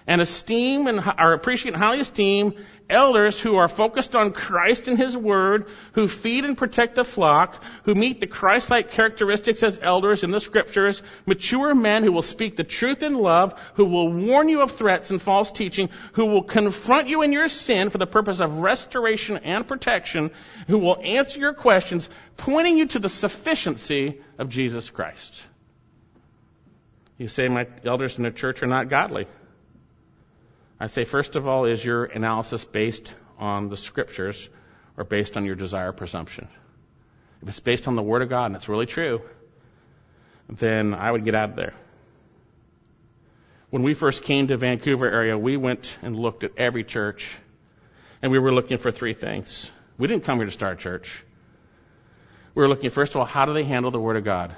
Speaker 1: and esteem and or appreciate and highly esteem elders who are focused on Christ and His Word, who feed and protect the flock, who meet the Christ-like characteristics as elders in the Scriptures, mature men who will speak the truth in love, who will warn you of threats and false teaching, who will confront you in your sin for the purpose of restoration and protection, who will answer your questions, pointing you to the sufficiency of Jesus Christ. You say my elders in the church are not godly. I say, first of all, is your analysis based on the scriptures or based on your desire presumption? If it's based on the Word of God and it's really true, then I would get out of there. When we first came to Vancouver area, we went and looked at every church, and we were looking for three things. We didn't come here to start a church. We were looking, first of all, how do they handle the Word of God?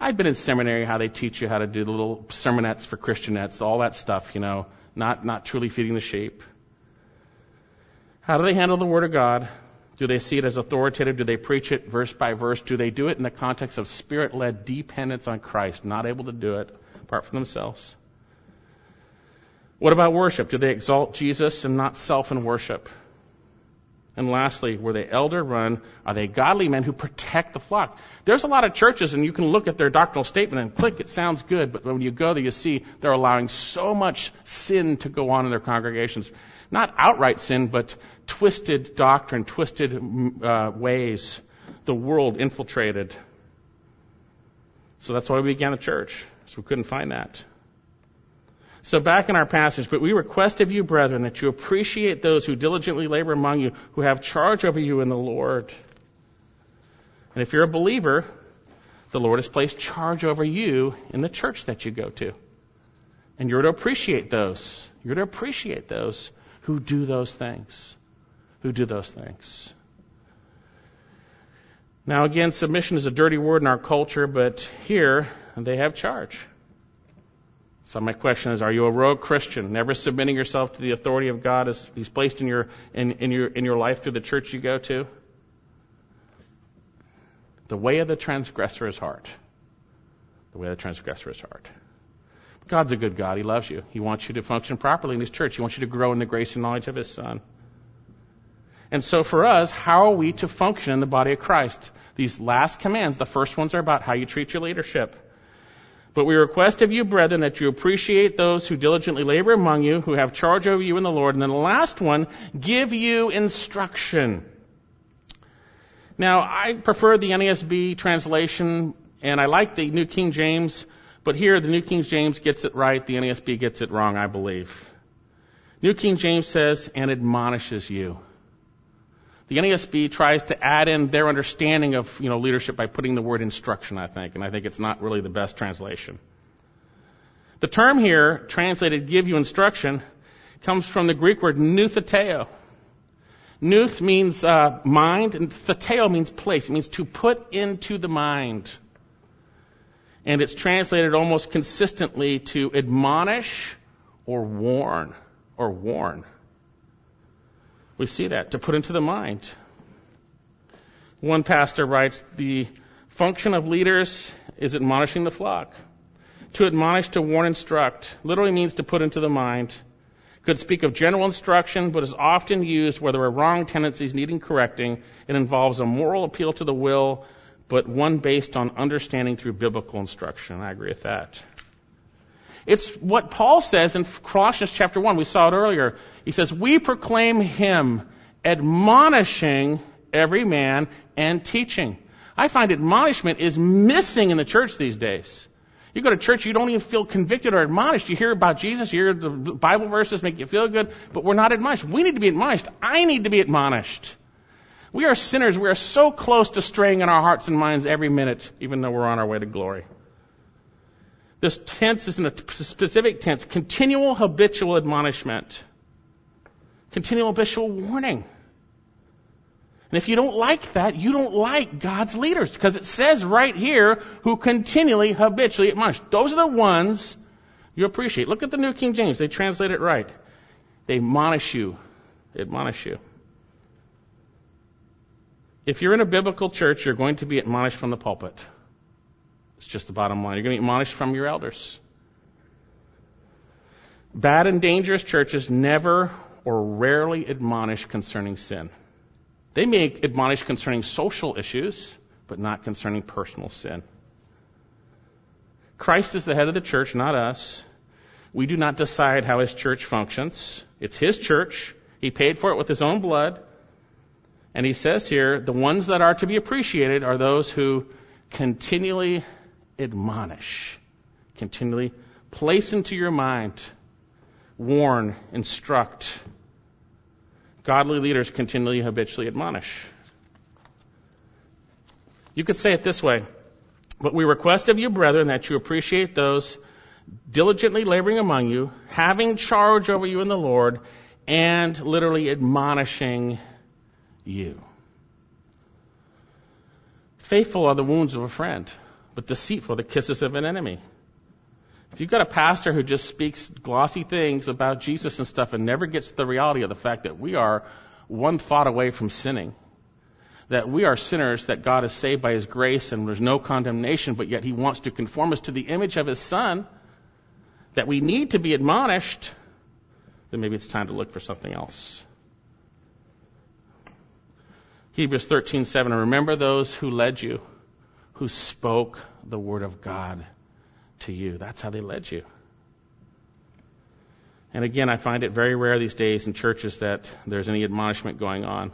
Speaker 1: I'd been in seminary, how they teach you how to do the little sermonettes for Christianettes, all that stuff, you know not, not truly feeding the sheep. How do they handle the Word of God? Do they see it as authoritative? Do they preach it verse by verse? Do they do it in the context of spirit led dependence on Christ, not able to do it apart from themselves? What about worship? Do they exalt Jesus and not self in worship? And lastly, were they elder run? Are they godly men who protect the flock? There's a lot of churches, and you can look at their doctrinal statement and click, it sounds good, but when you go there, you see they're allowing so much sin to go on in their congregations. Not outright sin, but twisted doctrine, twisted uh, ways. The world infiltrated. So that's why we began a church. So we couldn't find that. So back in our passage, but we request of you, brethren, that you appreciate those who diligently labor among you, who have charge over you in the Lord. And if you're a believer, the Lord has placed charge over you in the church that you go to. And you're to appreciate those. You're to appreciate those who do those things. Who do those things. Now again, submission is a dirty word in our culture, but here they have charge. So my question is, are you a rogue Christian, never submitting yourself to the authority of God as He's placed in your, in, in your, in your life through the church you go to? The way of the transgressor is hard. The way of the transgressor is hard. God's a good God. He loves you. He wants you to function properly in His church. He wants you to grow in the grace and knowledge of His Son. And so for us, how are we to function in the body of Christ? These last commands, the first ones are about how you treat your leadership. But we request of you, brethren, that you appreciate those who diligently labor among you, who have charge over you in the Lord. And then the last one, give you instruction. Now, I prefer the NASB translation, and I like the New King James, but here the New King James gets it right, the NASB gets it wrong, I believe. New King James says, and admonishes you. The NASB tries to add in their understanding of you know, leadership by putting the word instruction, I think, and I think it's not really the best translation. The term here, translated give you instruction, comes from the Greek word noutheteo. Nouth means uh, mind, and theteo means place. It means to put into the mind. And it's translated almost consistently to admonish or warn or warn. We see that, to put into the mind. One pastor writes, the function of leaders is admonishing the flock. To admonish, to warn, instruct, literally means to put into the mind. Could speak of general instruction, but is often used where there are wrong tendencies needing correcting. It involves a moral appeal to the will, but one based on understanding through biblical instruction. I agree with that. It's what Paul says in Colossians chapter 1. We saw it earlier. He says, We proclaim him admonishing every man and teaching. I find admonishment is missing in the church these days. You go to church, you don't even feel convicted or admonished. You hear about Jesus, you hear the Bible verses make you feel good, but we're not admonished. We need to be admonished. I need to be admonished. We are sinners. We are so close to straying in our hearts and minds every minute, even though we're on our way to glory. This tense is a specific tense, continual habitual admonishment, continual habitual warning. And if you don't like that, you don't like God's leaders, because it says right here, who continually, habitually admonish. Those are the ones you appreciate. Look at the New King James. They translate it right. They admonish you. They admonish you. If you're in a biblical church, you're going to be admonished from the pulpit. It's just the bottom line. You're going to be admonished from your elders. Bad and dangerous churches never or rarely admonish concerning sin. They may admonish concerning social issues, but not concerning personal sin. Christ is the head of the church, not us. We do not decide how his church functions. It's his church. He paid for it with his own blood. And he says here, the ones that are to be appreciated are those who continually admonish. Continually place into your mind, warn, instruct. Godly leaders continually habitually admonish. You could say it this way. But we request of you, brethren, that you appreciate those diligently laboring among you, having charge over you in the Lord, and literally admonishing you. Faithful are the wounds of a friend but deceitful, the kisses of an enemy. If you've got a pastor who just speaks glossy things about Jesus and stuff and never gets the reality of the fact that we are one thought away from sinning, that we are sinners, that God is saved by His grace and there's no condemnation, but yet He wants to conform us to the image of His Son, that we need to be admonished, then maybe it's time to look for something else. Hebrews 13:7 remember those who led you, who spoke the word of God to you. That's how they led you. And again, I find it very rare these days in churches that there's any admonishment going on.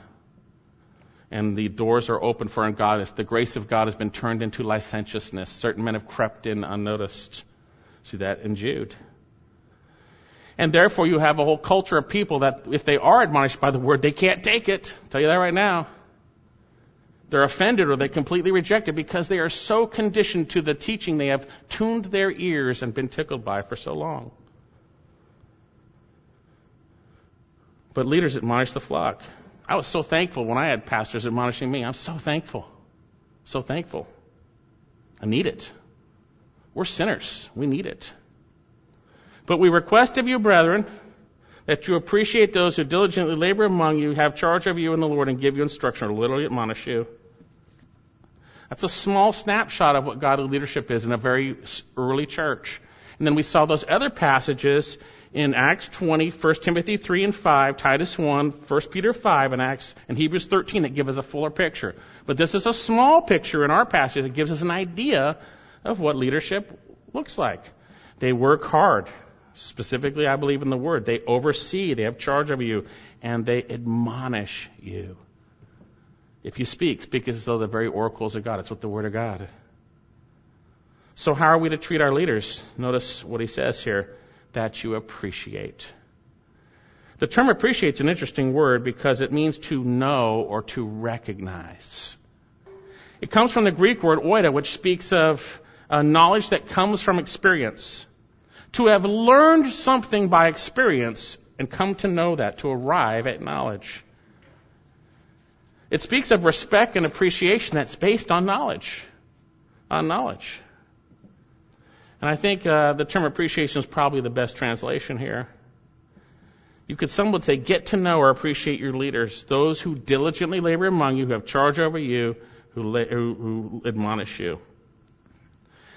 Speaker 1: And the doors are open for ungodliness. The grace of God has been turned into licentiousness. Certain men have crept in unnoticed. See that in Jude. And therefore you have a whole culture of people that if they are admonished by the word, they can't take it. I'll tell you that right now. They're offended or they completely reject it because they are so conditioned to the teaching they have tuned their ears and been tickled by for so long. But leaders admonish the flock. I was so thankful when I had pastors admonishing me. I'm so thankful. So thankful. I need it. We're sinners. We need it. But we request of you, brethren, that you appreciate those who diligently labor among you, have charge of you in the Lord, and give you instruction, or literally admonish you. That's a small snapshot of what godly leadership is in a very early church. And then we saw those other passages in Acts 20, 1 Timothy 3 and 5, Titus 1, 1 Peter 5, and Acts and Hebrews 13 that give us a fuller picture. But this is a small picture in our passage that gives us an idea of what leadership looks like. They work hard. Specifically, I believe in the word. They oversee, they have charge of you, and they admonish you. If you speak, speak as though the very oracles of God. It's what the word of God. So how are we to treat our leaders? Notice what he says here that you appreciate. The term appreciate is an interesting word because it means to know or to recognize. It comes from the Greek word oida, which speaks of uh, knowledge that comes from experience. To have learned something by experience and come to know that, to arrive at knowledge. It speaks of respect and appreciation that's based on knowledge. On knowledge. And I think uh, the term appreciation is probably the best translation here. You could, some would say, get to know or appreciate your leaders, those who diligently labor among you, who have charge over you, who, la- who, who admonish you.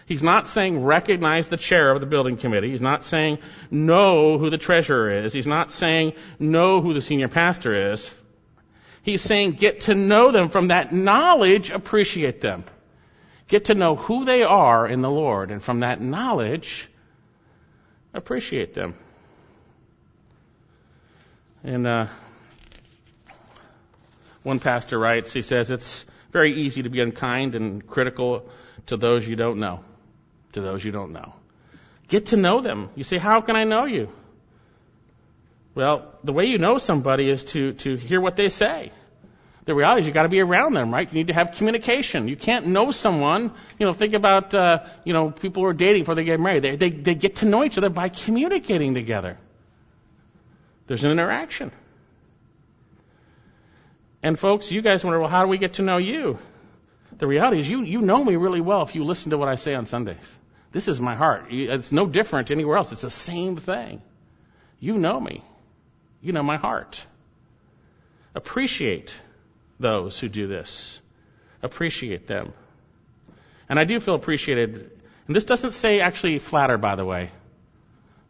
Speaker 1: He's not saying recognize the chair of the building committee. He's not saying know who the treasurer is. He's not saying know who the senior pastor is. He's saying get to know them from that knowledge, appreciate them. Get to know who they are in the Lord, and from that knowledge, appreciate them. And uh, one pastor writes, he says, it's very easy to be unkind and critical to those you don't know. To those you don't know. Get to know them. You say, how can I know you? Well, the way you know somebody is to, to hear what they say the reality is you've got to be around them, right? You need to have communication. You can't know someone. You know, think about uh, you know people who are dating before they get married. They, they they get to know each other by communicating together. There's an interaction. And folks, you guys wonder, well, how do we get to know you? The reality is, you you know me really well if you listen to what I say on Sundays. This is my heart. It's no different anywhere else. It's the same thing. You know me. You know my heart. Appreciate those who do this. Appreciate them. And I do feel appreciated. And this doesn't say actually flatter, by the way. It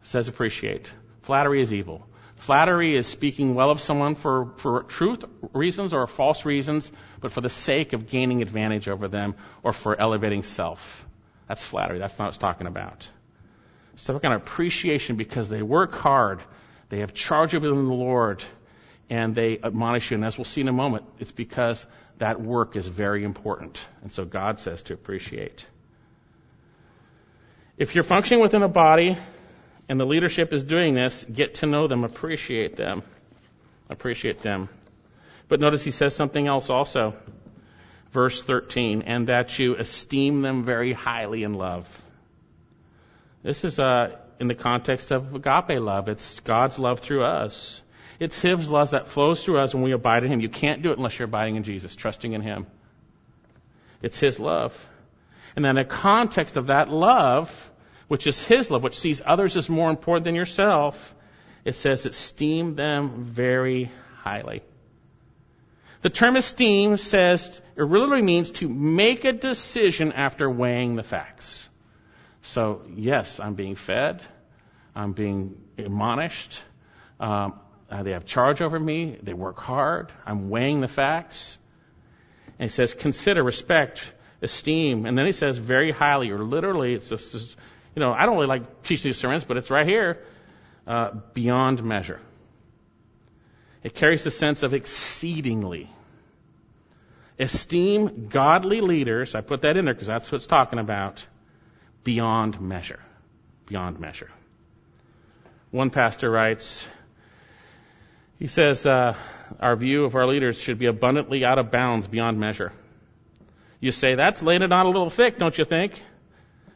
Speaker 1: says appreciate. Flattery is evil. Flattery is speaking well of someone for, for truth reasons or false reasons, but for the sake of gaining advantage over them or for elevating self. That's flattery. That's not what it's talking about. It's talking about appreciation because they work hard. They have charge of it in the Lord and they admonish you. And as we'll see in a moment, it's because that work is very important. And so God says to appreciate. If you're functioning within a body and the leadership is doing this, get to know them, appreciate them. Appreciate them. But notice he says something else also. Verse 13, and that you esteem them very highly in love. This is uh, in the context of agape love. It's God's love through us. It's His love that flows through us when we abide in Him. You can't do it unless you're abiding in Jesus, trusting in Him. It's His love. And then in the context of that love, which is His love, which sees others as more important than yourself, it says esteem them very highly. The term esteem says, it literally means to make a decision after weighing the facts. So, yes, I'm being fed. I'm being admonished. Um, uh, they have charge over me. They work hard. I'm weighing the facts. And he says, consider, respect, esteem. And then he says, very highly, or literally, it's just, you know, I don't really like teaching these sermons, but it's right here, uh, beyond measure. It carries the sense of exceedingly. Esteem godly leaders, I put that in there because that's what it's talking about, beyond measure. Beyond measure. One pastor writes, he says, uh, our view of our leaders should be abundantly out of bounds beyond measure. You say, that's laying it on a little thick, don't you think?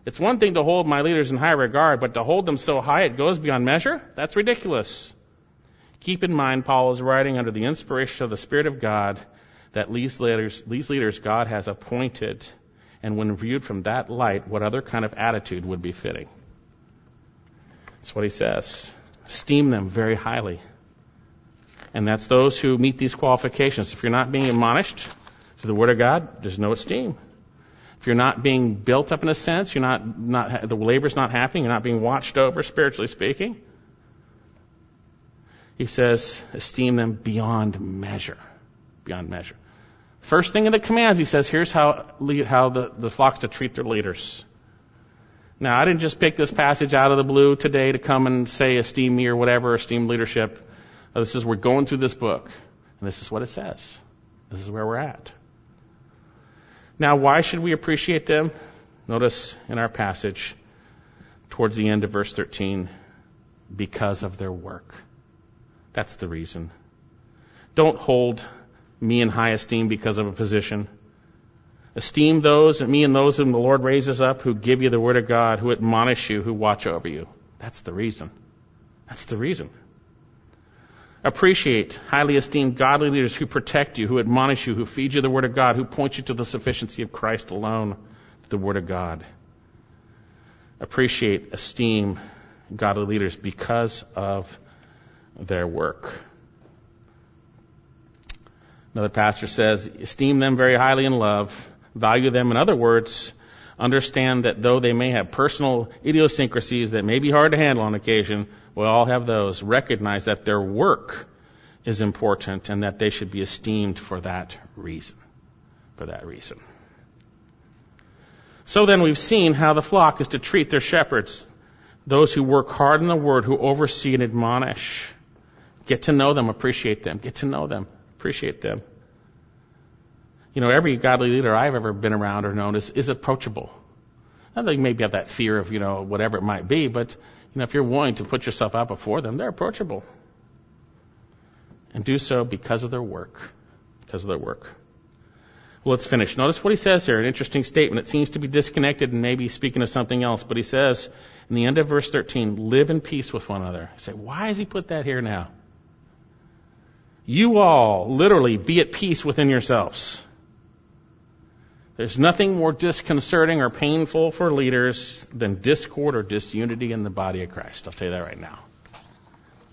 Speaker 1: It's one thing to hold my leaders in high regard, but to hold them so high it goes beyond measure? That's ridiculous. Keep in mind, Paul is writing under the inspiration of the Spirit of God that these leaders, these leaders God has appointed, and when viewed from that light, what other kind of attitude would be fitting? That's what he says. Esteem them very highly. And that's those who meet these qualifications. If you're not being admonished to the Word of God, there's no esteem. If you're not being built up in a sense, you're not, not the labor's not happening, you're not being watched over, spiritually speaking, he says, esteem them beyond measure. Beyond measure. First thing in the commands, he says, here's how, how the, the flocks to treat their leaders. Now, I didn't just pick this passage out of the blue today to come and say esteem me or whatever, esteem leadership. Uh, this is, we're going through this book, and this is what it says. This is where we're at. Now, why should we appreciate them? Notice in our passage, towards the end of verse 13, because of their work. That's the reason. Don't hold me in high esteem because of a position. Esteem those, and me and those whom the Lord raises up, who give you the word of God, who admonish you, who watch over you. That's the reason. That's the reason. Appreciate, highly esteem godly leaders who protect you, who admonish you, who feed you the word of God, who point you to the sufficiency of Christ alone, the word of God. Appreciate, esteem godly leaders because of their work. Another pastor says, esteem them very highly in love, value them. In other words, understand that though they may have personal idiosyncrasies that may be hard to handle on occasion, we all have those. Recognize that their work is important and that they should be esteemed for that reason. For that reason. So then we've seen how the flock is to treat their shepherds, those who work hard in the word, who oversee and admonish. Get to know them, appreciate them. Get to know them, appreciate them. You know, every godly leader I've ever been around or known is, is approachable. I think maybe have that fear of, you know, whatever it might be, but, you know, if you're willing to put yourself out before them, they're approachable. And do so because of their work. Because of their work. Well, let's finish. Notice what he says here, an interesting statement. It seems to be disconnected and maybe speaking of something else, but he says in the end of verse 13, live in peace with one another. Say, why has he put that here now? You all literally be at peace within yourselves. There's nothing more disconcerting or painful for leaders than discord or disunity in the body of Christ. I'll tell you that right now.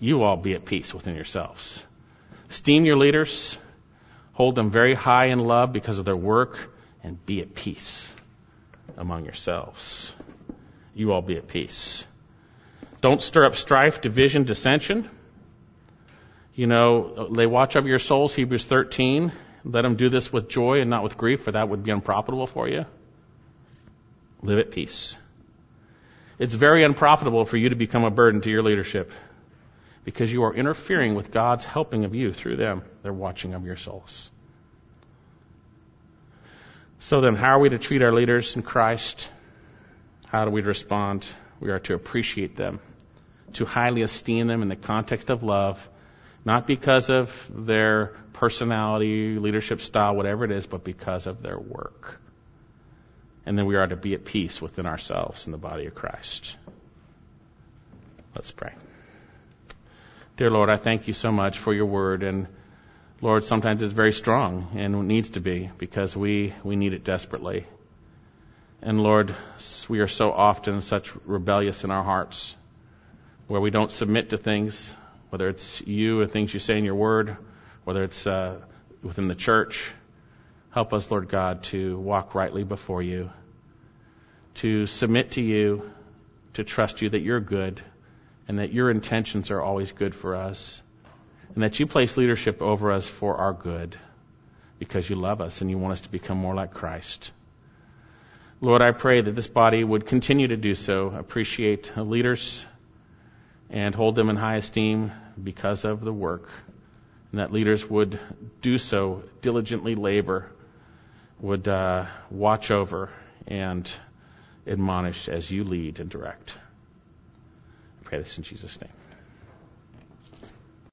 Speaker 1: You all be at peace within yourselves. Esteem your leaders, hold them very high in love because of their work, and be at peace among yourselves. You all be at peace. Don't stir up strife, division, dissension. You know, they watch over your souls, Hebrews 13. Let them do this with joy and not with grief, for that would be unprofitable for you. Live at peace. It's very unprofitable for you to become a burden to your leadership because you are interfering with God's helping of you through them. They're watching of your souls. So then, how are we to treat our leaders in Christ? How do we respond? We are to appreciate them, to highly esteem them in the context of love, not because of their personality, leadership style, whatever it is, but because of their work. And then we are to be at peace within ourselves in the body of Christ. Let's pray. Dear Lord, I thank you so much for your word. And Lord, sometimes it's very strong and needs to be because we, we need it desperately. And Lord, we are so often such rebellious in our hearts where we don't submit to things whether it's you and things you say in your word, whether it's uh, within the church. Help us, Lord God, to walk rightly before you, to submit to you, to trust you that you're good, and that your intentions are always good for us, and that you place leadership over us for our good, because you love us and you want us to become more like Christ. Lord, I pray that this body would continue to do so, appreciate leaders, and hold them in high esteem because of the work, and that leaders would do so, diligently labor, would uh, watch over and admonish as you lead and direct. I pray this in Jesus' name.